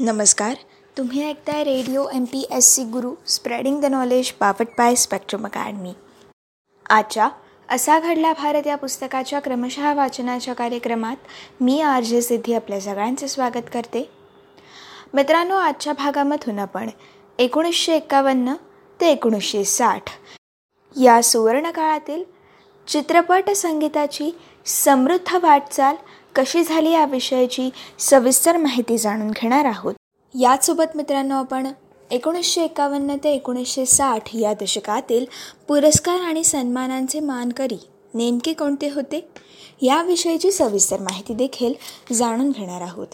नमस्कार. तुम्ही ऐकताय radio M P S C guru spreading the knowledge powered by Spectrum Academy. आजच्या असा घडला भारत या पुस्तकाच्या क्रमशः वाचनाच्या कार्यक्रमात मी आर जे सिद्धी आपल्या सगळ्यांचे स्वागत करते. मित्रांनो आजच्या भागामधून आपण एकोणीसशे एक्कावन्न ते एकोणीसशे साठ या सुवर्णकाळातील चित्रपट संगीताची समृद्ध वाटचाल कशी झाली या विषयाची सविस्तर माहिती जाणून घेणार आहोत. याचसोबत मित्रांनो आपण एकोणीसशे एकावन्न ते एकोणीसशे साठ या दशकातील पुरस्कार आणि सन्मानांचे मानकरी नेमके कोणते होते? याविषयीची सविस्तर माहिती देखील जाणून घेणार आहोत.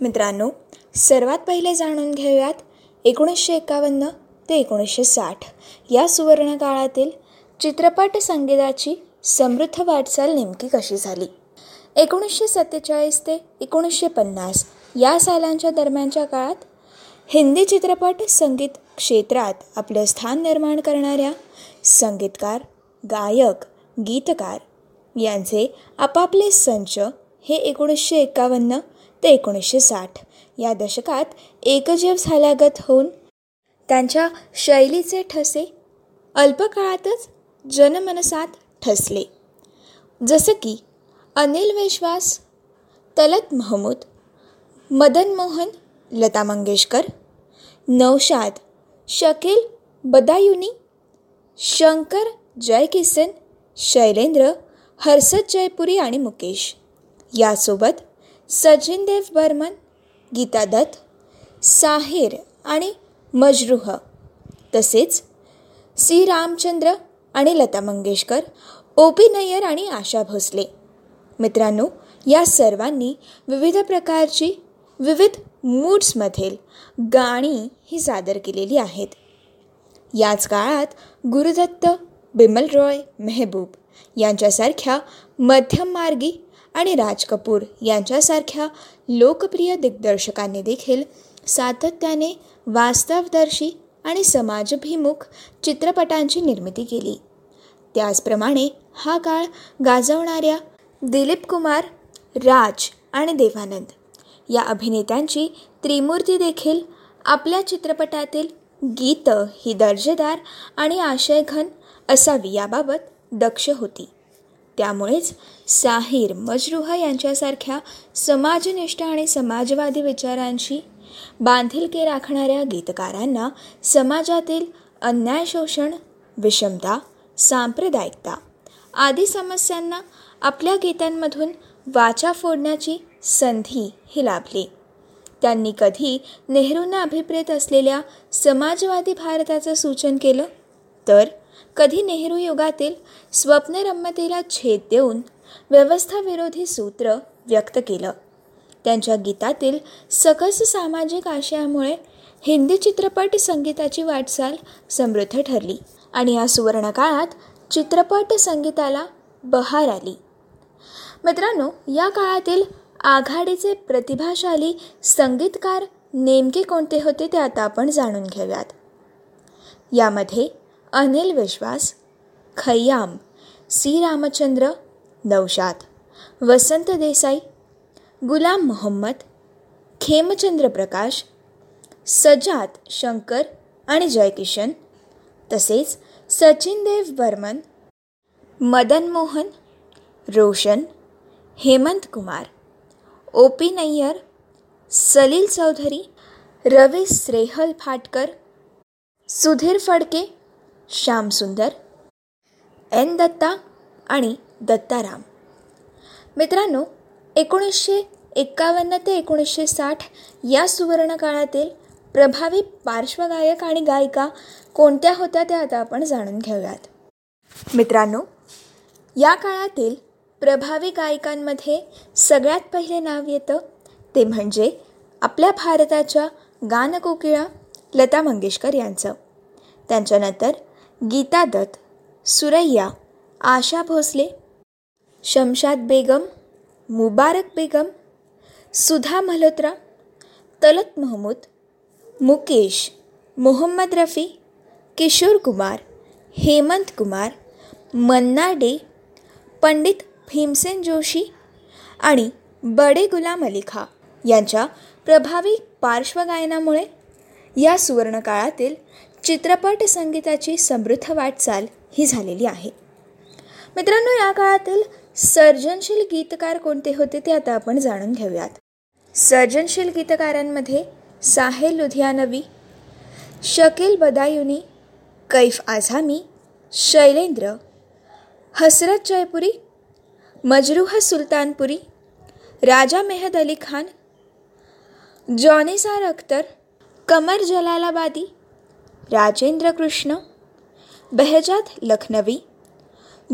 मित्रांनो सर्वात पहिले जाणून घेऊयात एकोणीसशे एकावन्न ते एकोणीसशे साठ या सुवर्णकाळातील चित्रपट संगीताची समृद्ध वाटचाल नेमकी कशी झाली? एकोणीसशे सत्तेचाळीस ते एकोणीसशे पन्नास या सालांच्या दरम्यानच्या काळात हिंदी चित्रपट संगीत क्षेत्रात आपलं स्थान निर्माण करणाऱ्या संगीतकार गायक गीतकार यांचे आपापले संच हे एकोणीसशे एकावन्न ते एकोणीसशे साठ या दशकात एकजीव झाल्यागत होऊन त्यांच्या शैलीचे ठसे अल्पकाळातच जनमनसात ठसले. जसं की अनिल विश्वास तलत महमूद मदन मोहन लता मंगेशकर नौशाद शकील बदायुनी शंकर जयकिसन शैलेंद्र हर्षद जयपुरी आणि मुकेश. यासोबत सचिन देव बर्मन गीता दत्त साहिर आणि मजरूह. तसेच सी. रामचंद्र आणि लता मंगेशकर ओ. पी. नय्यर आणि आशा भोसले. मित्रांनो या सर्वांनी विविध प्रकारची विविध मूड्समधील गाणी ही सादर केलेली आहेत. याच काळात गुरुदत्त बिमल रॉय मेहबूब यांच्यासारख्या मध्यममार्गी आणि राज कपूर यांच्यासारख्या लोकप्रिय दिग्दर्शकांनी देखील सातत्याने वास्तवदर्शी आणि समाजभिमुख चित्रपटांची निर्मिती केली. त्याचप्रमाणे हा काळ गाजवणाऱ्या दिलीप कुमार राज आणि देवानंद. या अभिनेत्यांची त्रिमूर्ती देखील आपल्या चित्रपटातील गीतं ही दर्जेदार आणि आशयघन असावी याबाबत दक्ष होती. त्यामुळेच साहिर मजरुह यांच्यासारख्या समाजनिष्ठ आणि समाजवादी विचारांशी बांधिलके राखणाऱ्या गीतकारांना समाजातील अन्याय शोषण विषमता सांप्रदायिकता आदी समस्यांना आपल्या गीतांमधून वाचा फोडण्याची संधी ही लाभली. त्यांनी कधी नेहरूंना अभिप्रेत असलेल्या समाजवादी भारताचं सूचन केलं? तर कधी नेहरू युगातील स्वप्नरम्यतेला छेद देऊन व्यवस्थाविरोधी सूत्र व्यक्त केलं? त्यांच्या गीतातील सकस सामाजिक आशयामुळे हिंदी चित्रपट संगीताची वाटचाल समृद्ध ठरली आणि या सुवर्णकाळात चित्रपट संगीताला बहार आली. मित्रांनो या काळातील आघाडीचे प्रतिभाशाली संगीतकार नेमके कोणते होते ते आता आपण जाणून घेऊयात. यामध्ये अनिल विश्वास खय्याम सी रामचंद्र नौशाद वसंत देसाई गुलाम मोहम्मद खेमचंद्र प्रकाश सजात शंकर आणि जयकिशन तसेच Sachin Dev Burman Madan Mohan Roshan Hemant Kumar O P Nayyar Salil Chowdhury Ravi श्रेहल Phatkar Sudhir Phadke Shyamsundar N Datta आणि दत्ताराम मित्रांनो एकोणीसशे एक्कावन्न ते एकोणीसशे साठ या सुवर्णकाळातील प्रभावी पार्श्वगायक आणि गायिका कोणत्या होत्या त्या आता आपण जाणून घेऊयात. मित्रांनो या काळातील प्रभावी गायकांमध्ये सगळ्यात पहिले नाव येतं ते म्हणजे आपल्या भारताच्या गानकोकिळा लता मंगेशकर यांचं. त्यांच्यानंतर गीता दत्त सुरैया आशा भोसले शमशाद बेगम मुबारक बेगम सुधा मल्होत्रा तलत महमूद मुकेश मोहम्मद रफी किशोर कुमार हेमंत कुमार मन्ना डे पंडित भीमसेन जोशी आणि बडे गुलाम अली खा यांच्या प्रभावी पार्श्वगायनामुळे या सुवर्णकाळातील चित्रपट संगीताची समृद्ध वाटचाल ही झालेली आहे. मित्रांनो या काळातील सर्जनशील गीतकार कोणते होते ते आता आपण जाणून घेऊयात. सर्जनशील गीतकारांमध्ये साहेल लुधियानवी शकील बदायुनी कैफ आझामी शैलेंद्र हसरत जयपुरी मजरूह सुलतानपुरी राजा मेहद अली खान जॉनिसार अख्तर कमर जलालाबादी राजेंद्र कृष्ण बहजात लखनवी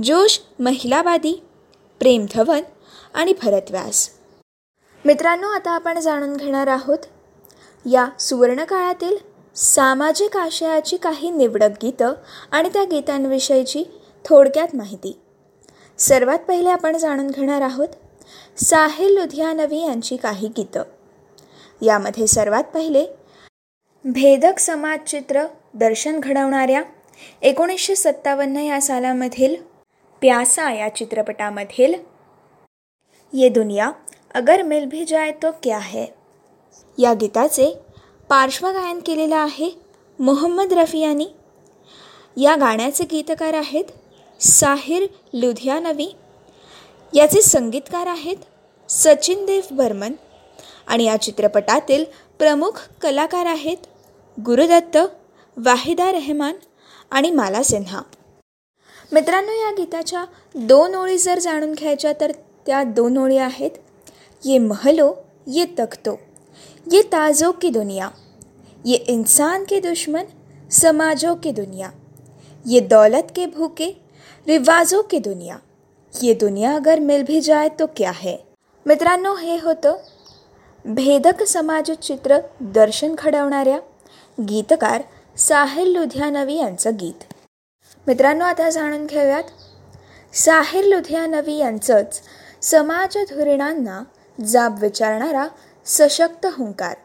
जोश महिलावादी प्रेम धवन आणि भरत व्यास. मित्रांनो आता आपण जाणून घेणार आहोत या सुवर्णकाळातील सामाजिक आशयाची काही निवडक गीतं आणि त्या गीतांविषयीची थोडक्यात माहिती. सर्वात पहिले आपण जाणून घेणार आहोत साहिल लुधियानवी यांची काही गीतं. यामध्ये सर्वात पहिले भेदक समाजचित्र दर्शन घडवणाऱ्या एकोणीसशे सत्तावन्न या सालामधील प्यासा या चित्रपटामधील ये दुनिया अगर मिल भी जाय तो क्या है? या गीताचे पार्श्वगायन केलेलं आहे मोहम्मद रफी यांनी. या गाण्याचे गीतकार आहेत साहिर लुधियानवी. याचे संगीतकार आहेत सचिन देव बर्मन. आणि या चित्रपटातील प्रमुख कलाकार आहेत गुरुदत्त वाहिदा रेहमान आणि माला सिन्हा. मित्रांनो या गीताच्या दोन ओळी जर जाणून घ्यायच्या तर त्या दोन ओळी आहेत ये महलो ये तख्तो ये ताजो की दुनिया ये इंसान के दुश्मन समाजों की दुनिया ये दौलत के भूखे रिवाजों की दुनिया। ये दुनिया अगर मिल भी जाए तो क्या है? मित्रांनो हे होतं भेदक समाजचित्र दर्शन घडवणाऱ्या गीतकार साहिल लुधियानवी यांचं गीत. मित्रांनो आता जाणून घेऊयात साहिर लुधियानवी यांचंच समाज धोरणांना जाब विचारणारा सशक्त हुंकार.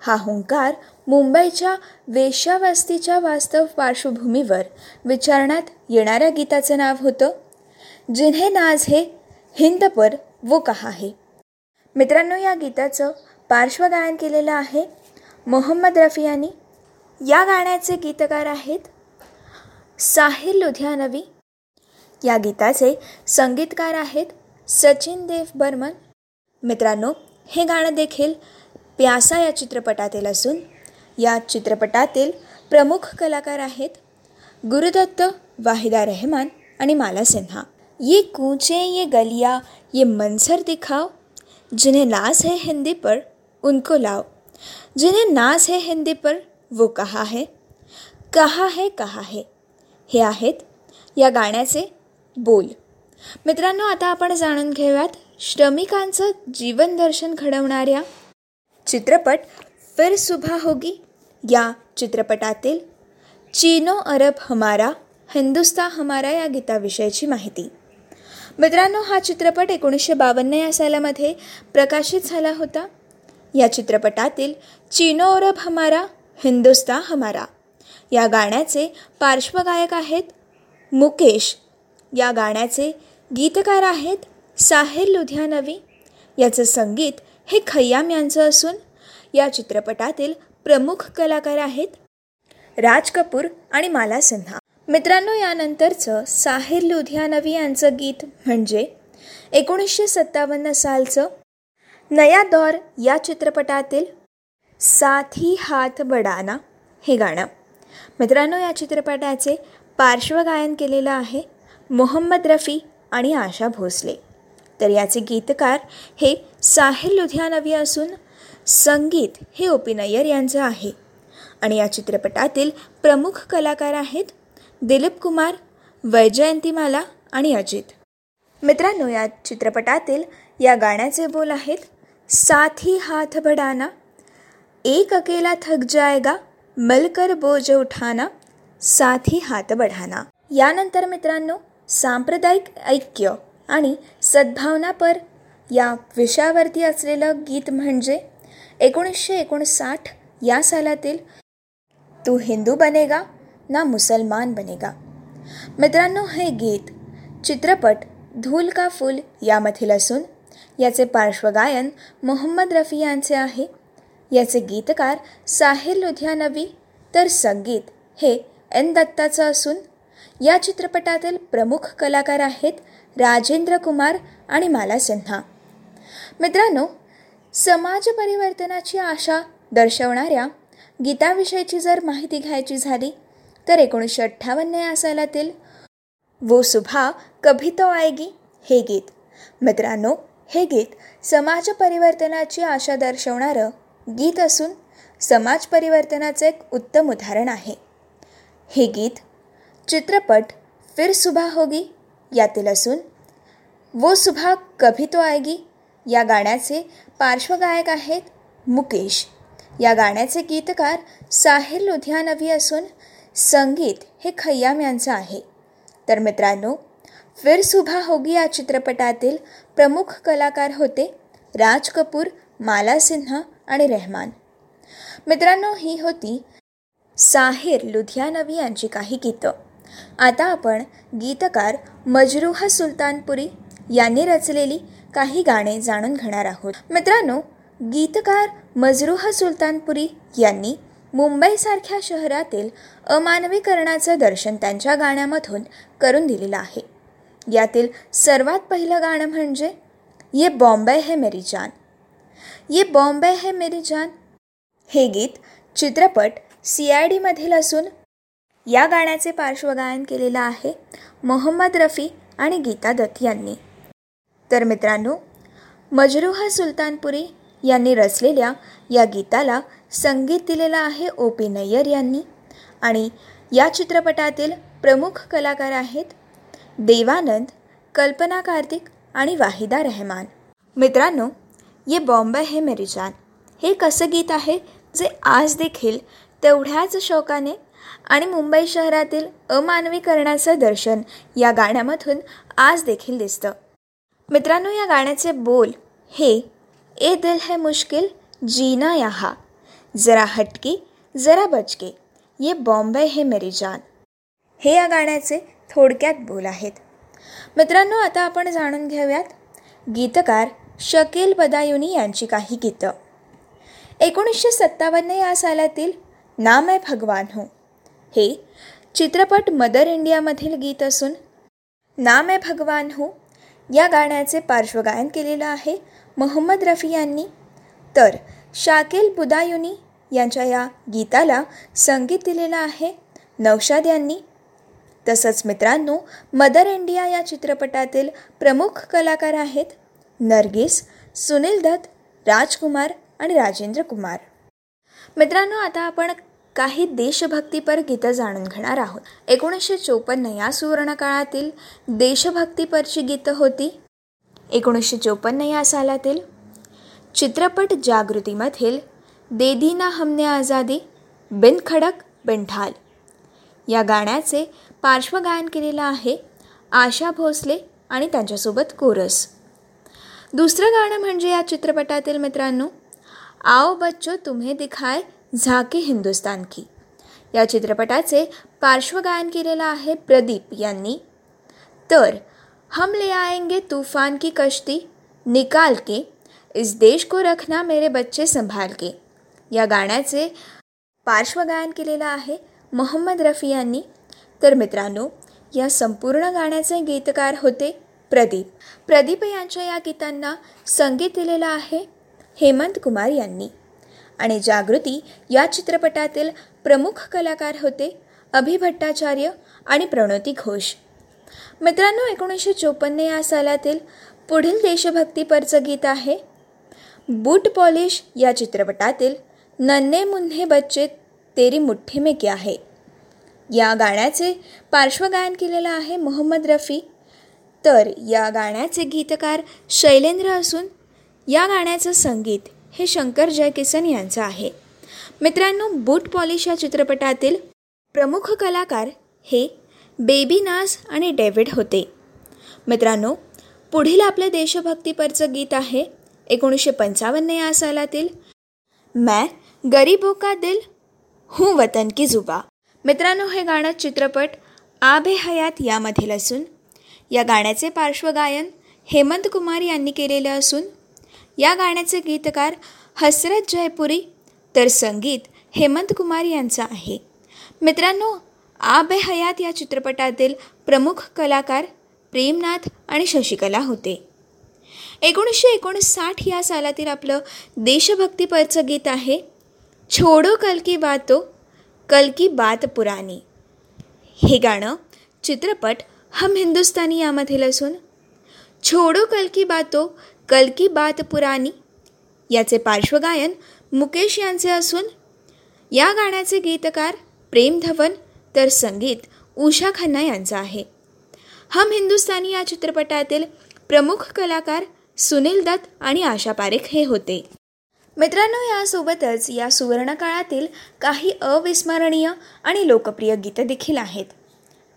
हा हुंकार मुंबईच्या वेश्यावस्तीच्या वास्तव पार्श्वभूमीवर विचारण्यात येणाऱ्या गीताचं नाव होतं जिन्हे नाज हे हिंद पर वो कहा है. मित्रांनो या गीताचं पार्श्वगायन केलेलं आहे मोहम्मद रफी यांनी. या गाण्याचे गीतकार आहेत साहिल लुधियानवी. या गीताचे संगीतकार आहेत सचिन देव बर्मन. मित्रांनो हे गाणं देखील प्यासा या चित्रपटातील असून या चित्रपटातील प्रमुख कलाकार आहेत गुरुदत्त वाहिदा रहमान आणि माला सिन्हा. ये कूचे ये गलिया ये मंजर दिखाओ जिन्हें नाज है हिंदी पर उनको लाओ। जिन्हें नाज है हिंदी पर वो कहा है? कहा है कहा है? हे आहेत या गाण्याचे बोल. मित्रांनो आता आपण जाणून घेऊयात श्रमिकांचं जीवनदर्शन घडवणाऱ्या चित्रपट फिर सुभा होगी या चित्रपटातील चीनो अरब हमारा हिंदुस्ता हमारा या गीताविषयीची माहिती. मित्रांनो हा चित्रपट एकोणीसशे बावन्न या सालामध्ये प्रकाशित झाला होता. या चित्रपटातील चीनो अरब हमारा हिंदुस्ता हमारा या गाण्याचे पार्श्वगायक आहेत मुकेश. या गाण्याचे गीतकार आहेत साहिर लुधियानवी. याचं संगीत हे खय्याम यांचं असून या चित्रपटातील प्रमुख कलाकार आहेत राज कपूर आणि माला सिन्हा. मित्रांनो यानंतरचं साहिर लुधियानवी यांचं गीत म्हणजे एकोणीसशे सत्तावन्न सालचं नया दौर या चित्रपटातील साथी हात बडाना हे गाणं. मित्रांनो या चित्रपटाचे पार्श्वगायन केलेलं आहे मोहम्मद रफी आणि आशा भोसले. तर याचे गीतकार हे साहिल लुधियानवी असून संगीत हे ओपी यांचं आहे. आणि या चित्रपटातील प्रमुख कलाकार आहेत दिलीप कुमार वैजयंतीमाला आणि अजित. मित्रांनो या चित्रपटातील या गाण्याचे बोल आहेत साथी हाथ बढाना एक अकेला थक जाएगा मलकर बोज उठाना साथी हात बढाना. यानंतर मित्रांनो सांप्रदायिक ऐक्य आणि सद्भावनापर या विषयावरती असलेलं गीत म्हणजे एकोणीसशे एकोणसाठ या सालातील तू हिंदू बनेगा ना मुसलमान बनेगा. मित्रांनो हे गीत चित्रपट धूल का फूल यामधील असून याचे पार्श्वगायन मोहम्मद रफी यांचे आहे. याचे गीतकार साहिर लुधियानवी तर संगीत हे एन. दत्ताचं असून या चित्रपटातील प्रमुख कलाकार आहेत राजेंद्र कुमार आणि माला सिन्हा. मित्रांनो समाज परिवर्तनाची आशा दर्शवणाऱ्या गीताविषयीची जर माहिती घ्यायची झाली तर एकोणीसशे अठ्ठावन्न या सालातील वो सुभा कभी तो आएगी हे गीत. मित्रांनो हे गीत समाज परिवर्तनाची आशा दर्शवणारं गीत असून समाज परिवर्तनाचं एक उत्तम उदाहरण आहे. हे गीत चित्रपट फिर सुभा होगी यातील असून वो सुभा कभी तो आएगी या गाण्याचे पार्श्वगायक आहेत मुकेश. या गाण्याचे गीतकार साहिर लुधियानवी असून संगीत हे खय्याम यांचं आहे. तर मित्रांनो फिर सुभा होगी या चित्रपटातील प्रमुख कलाकार होते राज कपूर माला सिन्हा आणि रेहमान. मित्रांनो ही होती साहिर लुधियानवी यांची काही गीतं. आता आपण गीतकार मजरूह सुलतानपुरी यांनी रचलेली काही गाणे जाणून घेणार आहोत. मित्रांनो गीतकार मजरूह सुलतानपुरी यांनी मुंबईसारख्या शहरातील अमानवीकरणाचं दर्शन त्यांच्या गाण्यामधून करून दिलेलं आहे. यातील सर्वात पहिलं गाणं म्हणजे ये बॉम्बे है मेरी जान. ये बॉम्बे है मेरी जान हे गीत चित्रपट सी आय डीमधील असून या गाण्याचे पार्श्वगायन केलेलं आहे मोहम्मद रफी आणि गीता दत्त यांनी. तर मित्रांनो मजरुहा सुलतानपुरी यांनी रचलेल्या या गीताला संगीत दिलेलं आहे ओ पी नय्यर यांनी. आणि या चित्रपटातील प्रमुख कलाकार आहेत देवानंद कल्पना कार्तिक आणि वाहिदा रहमान. मित्रांनो ये बॉम्बे हे मेरी जान. हे कसं गीत आहे जे आज देखील तेवढ्याच शौकाने आणि मुंबई शहरातील अमानवीकरणाचं दर्शन या गाण्यामधून आज देखील दिसतं. मित्रांनो या गाण्याचे बोल हे ए दिल है मुश्किल जीना यहाँ जरा हटके जरा बचके ये बॉम्बे हे मेरी जान. हे या गाण्याचे थोडक्यात बोल आहेत. मित्रांनो आता आपण जाणून घेऊयात गीतकार शकील बदायुनी यांची काही गीतं. एकोणीसशे सत्तावन्न या सालातील नाम आहे भगवान हूँ. हे चित्रपट मदर इंडियामधील गीत असून नाम आहे भगवान हूँ या गाण्याचे पार्श्वगायन केलेलं आहे मोहम्मद रफी यांनी. तर शाकिल बुदायुनी यांच्या या गीताला संगीत दिलेलं आहे नौशाद यांनी. तसंच मित्रांनो मदर इंडिया या चित्रपटातील प्रमुख कलाकार आहेत नर्गिस सुनील दत्त राजकुमार आणि राजेंद्र कुमार. मित्रांनो आता आपण काही देशभक्तीपर गीतं जाणून घेणार आहोत. एकोणीसशे चोपन्न या सुवर्णकाळातील देशभक्तीपरची गीतं होती. एकोणीसशे चोपन्न या सालातील चित्रपट जागृतीमधील देदीना हमने आझादी बिन खडक बिन ढाल या गाण्याचे पार्श्वगायन केलेलं आहे आशा भोसले आणि त्यांच्यासोबत कोरस. दुसरं गाणं म्हणजे या चित्रपटातील मित्रांनो आओ बच्चो तुम्हे दिखाय झाके हिंदुस्तान की. या चित्रपटाचे पार्श्वगायन केलेलं आहे प्रदीप यांनी. तर हम ले आएंगे तूफान की कश्ती निकाल के इस देश को रखना मेरे बच्चे संभाल के. या गाण्याचे पार्श्वगायन केलेलं आहे मोहम्मद रफी यांनी. तर मित्रांनो या संपूर्ण गाण्याचे गीतकार होते प्रदीप. प्रदीप यांच्या या गीतांना संगीत दिलेलं आहे हेमंत कुमार यांनी. आणि जागृती या चित्रपटातील प्रमुख कलाकार होते अभि भट्टाचार्य आणि प्रणोती घोष. मित्रांनो एकोणीसशे चोपन्न या सालातील पुढील देशभक्तीपरचं गीत आहे बूट पॉलिश या चित्रपटातील नन्हे मुन्हे बच्चे तेरी मुठ्ठी में क्या आहे या गाण्याचे पार्श्वगायन केलेलं आहे मोहम्मद रफी. तर या गाण्याचे गीतकार शैलेंद्र असून या गाण्याचं संगीत हे शंकर जयकिसन यांचं आहे. मित्रांनो बूट पॉलिश या चित्रपटातील प्रमुख कलाकार हे बेबी नाज आणि डेव्हिड होते. मित्रांनो पुढील आपलं देशभक्तीपरचं गीत आहे एकोणीसशे पंचावन्न या सालातील मैं गरीबो का दिल हूँ वतन की जुबा. मित्रांनो हे गाणं चित्रपट आबे हयात यामधील असून या गाण्याचे पार्श्वगायन हेमंत कुमार यांनी केलेलं असून या गाण्याचे गीतकार हसरत जयपुरी तर संगीत हेमंत कुमार यांचं आहे. मित्रांनो आबे हयात या चित्रपटातील प्रमुख कलाकार प्रेमनाथ आणि शशिकला होते. एकोणीसशे एकोणसाठ या सालातील आपलं देशभक्तीपरचं गीत आहे छोडो कल की बातो कल की बात पुराणी हे गाणं चित्रपट हम हिंदुस्तानी यामधील असून छोडो कल की बातो कल की बात पुराणी. याचे पार्श्वगायन मुकेश यांचे असून या गाण्याचे गीतकार प्रेम धवन तर संगीत उषा खन्ना यांचं आहे. हम हिंदुस्तानी या चित्रपटातील प्रमुख कलाकार सुनील दत्त आणि आशा पारेख हे होते. मित्रांनो यासोबतच या सुवर्णकाळातील काही अविस्मरणीय आणि लोकप्रिय गीतं देखील आहेत.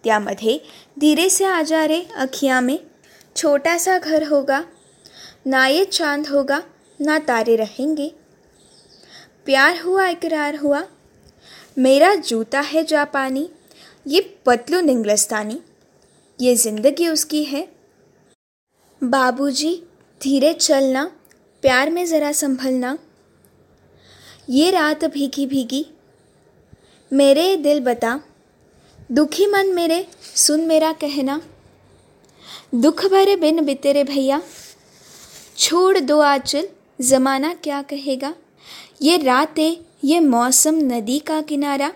त्यामध्ये धीरे से आजारे अखिया में छोटासा घर होगा ना ये चाँद होगा, ना तारे रहेंगे। प्यार हुआ, इकरार हुआ। मेरा जूता है जापानी, ये पतलू इंग्लस्तानी ये ज़िंदगी उसकी है। बाबूजी, धीरे चलना, प्यार में ज़रा संभलना। ये रात भीगी भीगी। मेरे दिल बता, दुखी मन मेरे, सुन मेरा कहना। दुख भरे बिन बितेरे भैया। छोड़ दो आचल, ज़माना क्या कहेगा? ये रातें, ये मौसम नदी का किनारा,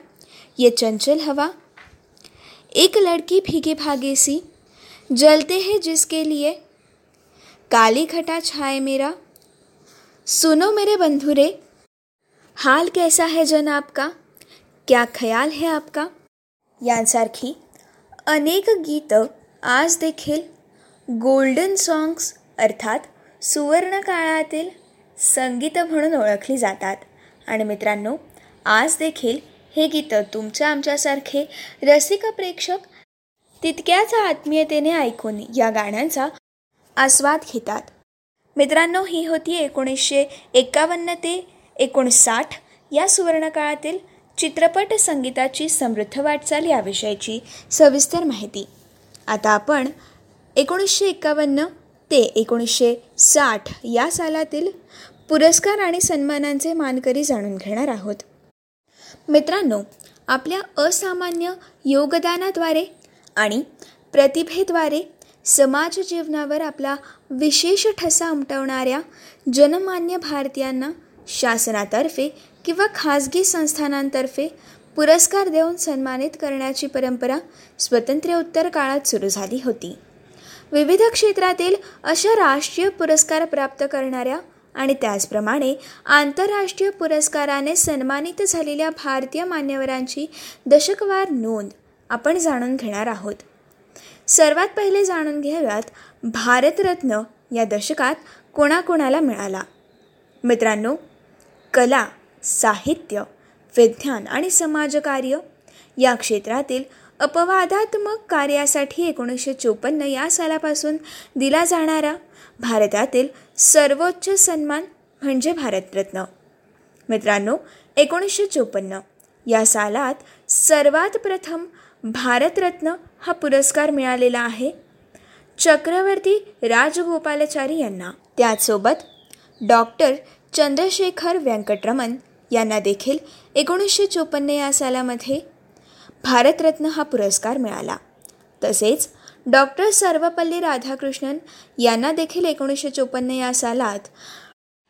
ये चंचल हवा। एक लड़की भीगे भागे सी, जलते हैं जिसके लिए। काली घटा छाए मेरा। सुनो मेरे बंधुरे, हाल कैसा है जनाब आपका क्या ख्याल है आपका? यांसारखी अनेक गीतं, आज देखील गोल्डन सॉन्ग्स, अर्थात सुवर्ण काळातील संगीत म्हणून ओळखली जातात. आणि मित्रांनो आज देखील हे गीतं तुमच्या आमच्यासारखे रसिक प्रेक्षक तितक्याच आत्मीयतेने ऐकून या गाण्यांचा आस्वाद घेतात. मित्रांनो ही होती एकोणीसशे एकावन्न ते एकोणसाठ या सुवर्णकाळातील चित्रपट संगीताची समृद्ध वाटचाल याविषयीची सविस्तर माहिती. आता आपण एकोणीसशे एकावन्न ते एकोणीसशे साठ या सालातील पुरस्कार आणि सन्मानांचे मानकरी जाणून घेणार आहोत. मित्रांनो आपल्या असामान्य योगदानाद्वारे आणि प्रतिभेद्वारे समाज जीवनावर आपला विशेष ठसा उमटवणाऱ्या जनमान्य भारतीयांना शासनातर्फे किंवा खाजगी संस्थानांतर्फे पुरस्कार देऊन सन्मानित करण्याची परंपरा स्वातंत्र्योत्तर काळात सुरू झाली होती. विविध क्षेत्रातील अशा राष्ट्रीय पुरस्कार प्राप्त करणाऱ्या आणि त्याचप्रमाणे आंतरराष्ट्रीय पुरस्काराने सन्मानित झालेल्या भारतीय मान्यवरांची दशकवार नोंद आपण जाणून घेणार आहोत. सर्वात पहिले जाणून घेऊयात भारतरत्न या दशकात कोणाकोणाला मिळाला? मित्रांनो कला साहित्य विज्ञान आणि समाजकार्य या क्षेत्रातील अपवादात्मक कार्यासाठी एकोणीसशे चोपन्न या सालापासून दिला जाणारा भारतातील सर्वोच्च सन्मान म्हणजे भारतरत्न. मित्रांनो एकोणीसशे चोपन्न या सालात सर्वात प्रथम भारतरत्न हा पुरस्कार मिळालेला आहे. चक्रवर्ती राजगोपालाचारी यांना. त्याचसोबत डॉक्टर चंद्रशेखर व्यंकटरमन यांना देखील एकोणीसशे चोपन्न या सालामध्ये भारतरत्न हा पुरस्कार मिळाला. तसेच डॉक्टर सर्वपल्ली राधाकृष्णन यांना देखील एकोणीसशे चोपन्न या सालात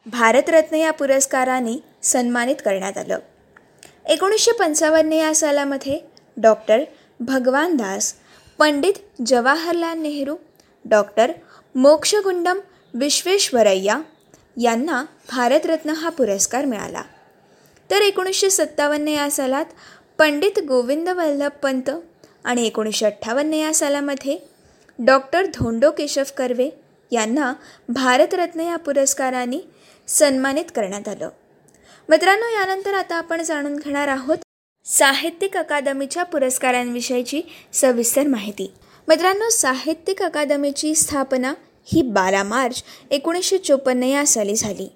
भारतरत्न या पुरस्काराने सन्मानित करण्यात आलं. एकोणीसशे पंचावन्न या सालामध्ये डॉक्टर भगवान दास पंडित जवाहरलाल नेहरू डॉक्टर मोक्षगुंडम विश्वेश्वरय्या यांना भारतरत्न हा पुरस्कार मिळाला. तर एकोणीसशे सत्तावन्न या सालात पंडित गोविंद वल्लभ पंत आणि एकोणीसशे अठ्ठावन्न या सालामध्ये डॉक्टर धोंडो केशव कर्वे यांना भारतरत्न या पुरस्काराने सन्मानित करण्यात आलं. मित्रांनो यानंतर आता आपण जाणून घेणार आहोत साहित्यिक अकादमीच्या पुरस्कारांविषयीची सविस्तर माहिती. मित्रांनो साहित्यिक अकादमीची स्थापना ही बारा मार्च एकोणीसशे चोपन्न या साली झाली.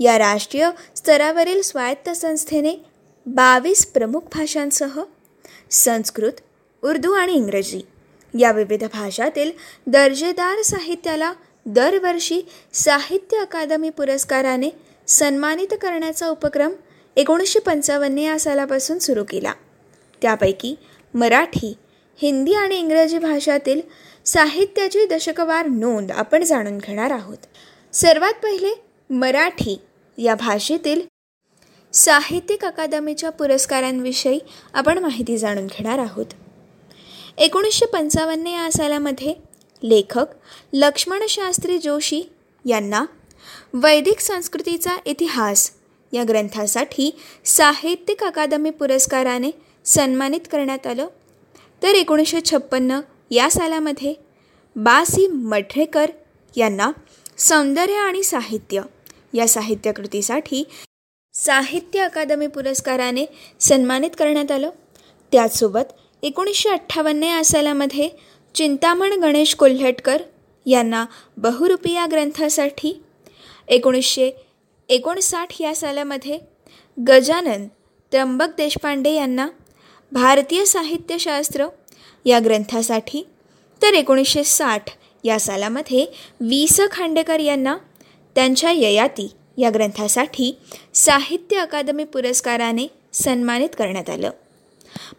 या राष्ट्रीय स्तरावरील स्वायत्त संस्थेने बावीस प्रमुख भाषांसह संस्कृत उर्दू आणि इंग्रजी. या विविध भाषातील दर्जेदार साहित्याला दरवर्षी साहित्य अकादमी पुरस्काराने सन्मानित करण्याचा उपक्रम एकोणीसशे पंचावन्न या सालापासून सुरू केला. त्यापैकी मराठी हिंदी आणि इंग्रजी भाषातील साहित्याची दशकवार नोंद आपण जाणून घेणार आहोत. सर्वात पहिले मराठी या भाषेतील साहित्यिक अकादमीच्या पुरस्कारांविषयी आपण माहिती जाणून घेणार आहोत. एकोणीसशे पंचावन्न या सालामध्ये लेखक लक्ष्मणशास्त्री जोशी यांना वैदिक संस्कृतीचा इतिहास या ग्रंथासाठी साहित्यिक अकादमी पुरस्काराने सन्मानित करण्यात आलं. तर एकोणीसशे छप्पन्न या सालामध्ये बासी मठरेकर यांना सौंदर्य आणि साहित्य या साहित्यकृतीसाठी साहित्य अकादमी पुरस्काराने सन्मानित करण्यात आलं. त्याचसोबत एकोणीसशे अठ्ठावन्न या सालामध्ये चिंतामण गणेश कोल्हटकर यांना बहुरूपी या ग्रंथासाठी एकोणीसशे एकोणसाठ या सालामध्ये गजानन त्र्यंबक देशपांडे यांना भारतीय साहित्यशास्त्र या ग्रंथासाठी तर एकोणीसशे साठ या सालामध्ये वि स खांडेकर यांना त्यांच्या ययाती या ग्रंथासाठी साहित्य अकादमी पुरस्काराने सन्मानित करण्यात आलं.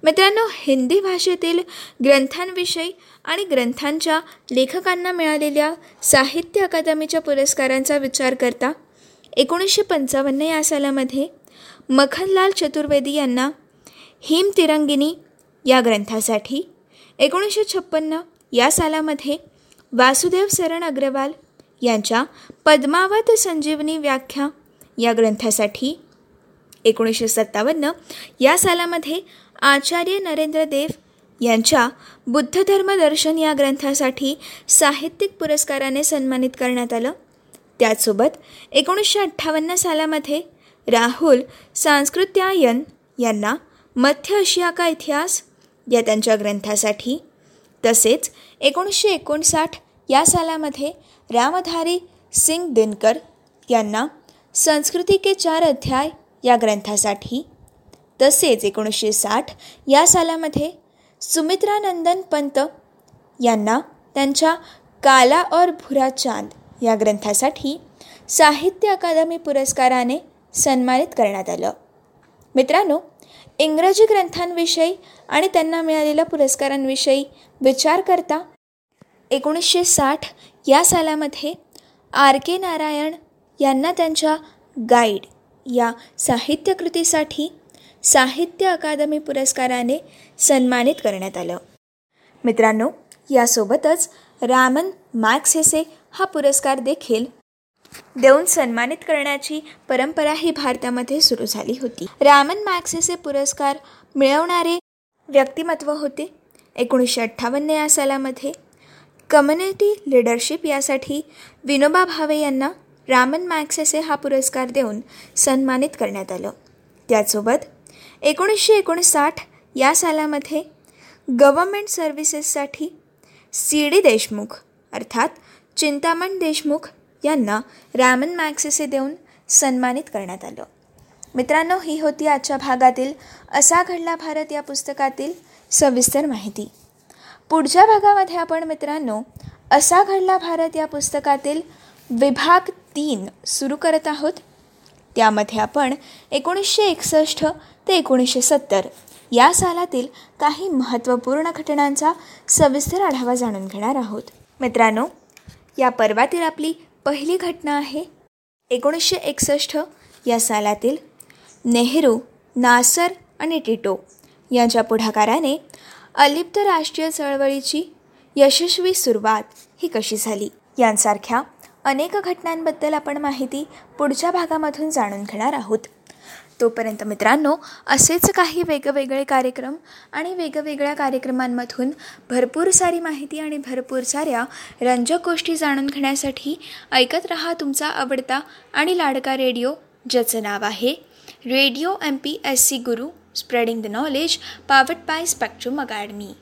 मित्रांनो हिंदी भाषेतील ग्रंथांविषयी आणि ग्रंथांच्या लेखकांना मिळालेल्या साहित्य अकादमीच्या पुरस्कारांचा विचार करता एकोणीसशे पंचावन्न या सालामध्ये मखनलाल चतुर्वेदी यांना हिम तिरंगिनी या ग्रंथासाठी एकोणीसशे छप्पन्न या सालामध्ये वासुदेव सरण अग्रवाल यांच्या पद्मावत संजीवनी व्याख्या या ग्रंथासाठी एकोणीसशे सत्तावन्न या सालामध्ये आचार्य नरेंद्र देव यांच्या बुद्ध धर्मदर्शन या ग्रंथासाठी साहित्यिक पुरस्काराने सन्मानित करण्यात आलं. त्याचसोबत एकोणीसशे अठ्ठावन्न सालामध्ये राहुल सांस्कृत्यायन यांना मध्य आशिया का इतिहास या त्यांच्या ग्रंथासाठी तसेच एकोणीसशे एकोणसाठ या सालामध्ये रामधारी सिंग दिनकर यांना संस्कृती के चार अध्याय या ग्रंथासाठी तसेच एकोणीसशे साठ या सालामध्ये सुमित्रानंदन पंत यांना त्यांच्या काला और भुरा चांद या ग्रंथासाठी साहित्य अकादमी पुरस्काराने सन्मानित करण्यात आलं. मित्रांनो इंग्रजी ग्रंथांविषयी आणि त्यांना मिळालेल्या पुरस्कारांविषयी विचार करता एकोणीसशे साठ या सालामध्ये आर के नारायण यांना त्यांच्या गाईड या साहित्यकृतीसाठी साहित्य अकादमी पुरस्काराने सन्मानित करण्यात आलं. मित्रांनो यासोबतच रामन मॅक्सेसे हा पुरस्कार देखील देऊन सन्मानित करण्याची परंपरा ही भारतामध्ये सुरू झाली होती. रामन मॅक्सेसे पुरस्कार मिळवणारे व्यक्तिमत्व होते एकोणीसशे अठ्ठावन्न या सालामध्ये. कम्युनिटी लिडरशिप यासाठी विनोबा भावे यांना रामन मॅक्सेसे हा पुरस्कार देऊन सन्मानित करण्यात आलं. त्याचसोबत एकोणीसशे एकोणसाठ या सालामध्ये गव्हर्मेंट सर्व्हिसेससाठी सी डी देशमुख अर्थात चिंतामण देशमुख यांना रामन मॅक्सेसे देऊन सन्मानित करण्यात आलं. मित्रांनो ही होती आजच्या भागातील असा घडला भारत या पुस्तकातील सविस्तर माहिती. पुढच्या भागामध्ये आपण मित्रांनो असा घडला भारत या पुस्तकातील विभाग तीन सुरू करत आहोत. त्यामध्ये आपण एकोणीसशे एकसष्ट ते एकोणीसशे सत्तर या सालातील काही महत्त्वपूर्ण घटनांचा सविस्तर आढावा जाणून घेणार आहोत. मित्रांनो या पर्वातील आपली पहिली घटना आहे एकोणीसशे एकसष्ट या सालातील नेहरू नासर आणि टिटो यांच्या पुढाकाराने अलिप्त राष्ट्रीय चळवळीची यशस्वी सुरुवात ही कशी झाली? यांसारख्या अनेक घटनांबद्दल आपण माहिती पुढच्या भागामधून जाणून घेणार आहोत. तोपर्यंत मित्रांनो असेच काही वेगवेगळे कार्यक्रम आणि वेगवेगळ्या कार्यक्रमांमधून भरपूर सारी माहिती आणि भरपूर साऱ्या रंजक गोष्टी जाणून घेण्यासाठी ऐकत रहा तुमचा आवडता आणि लाडका रेडिओ ज्याचं नाव आहे radio M P S C guru. Spreading the knowledge powered by Spectrum Academy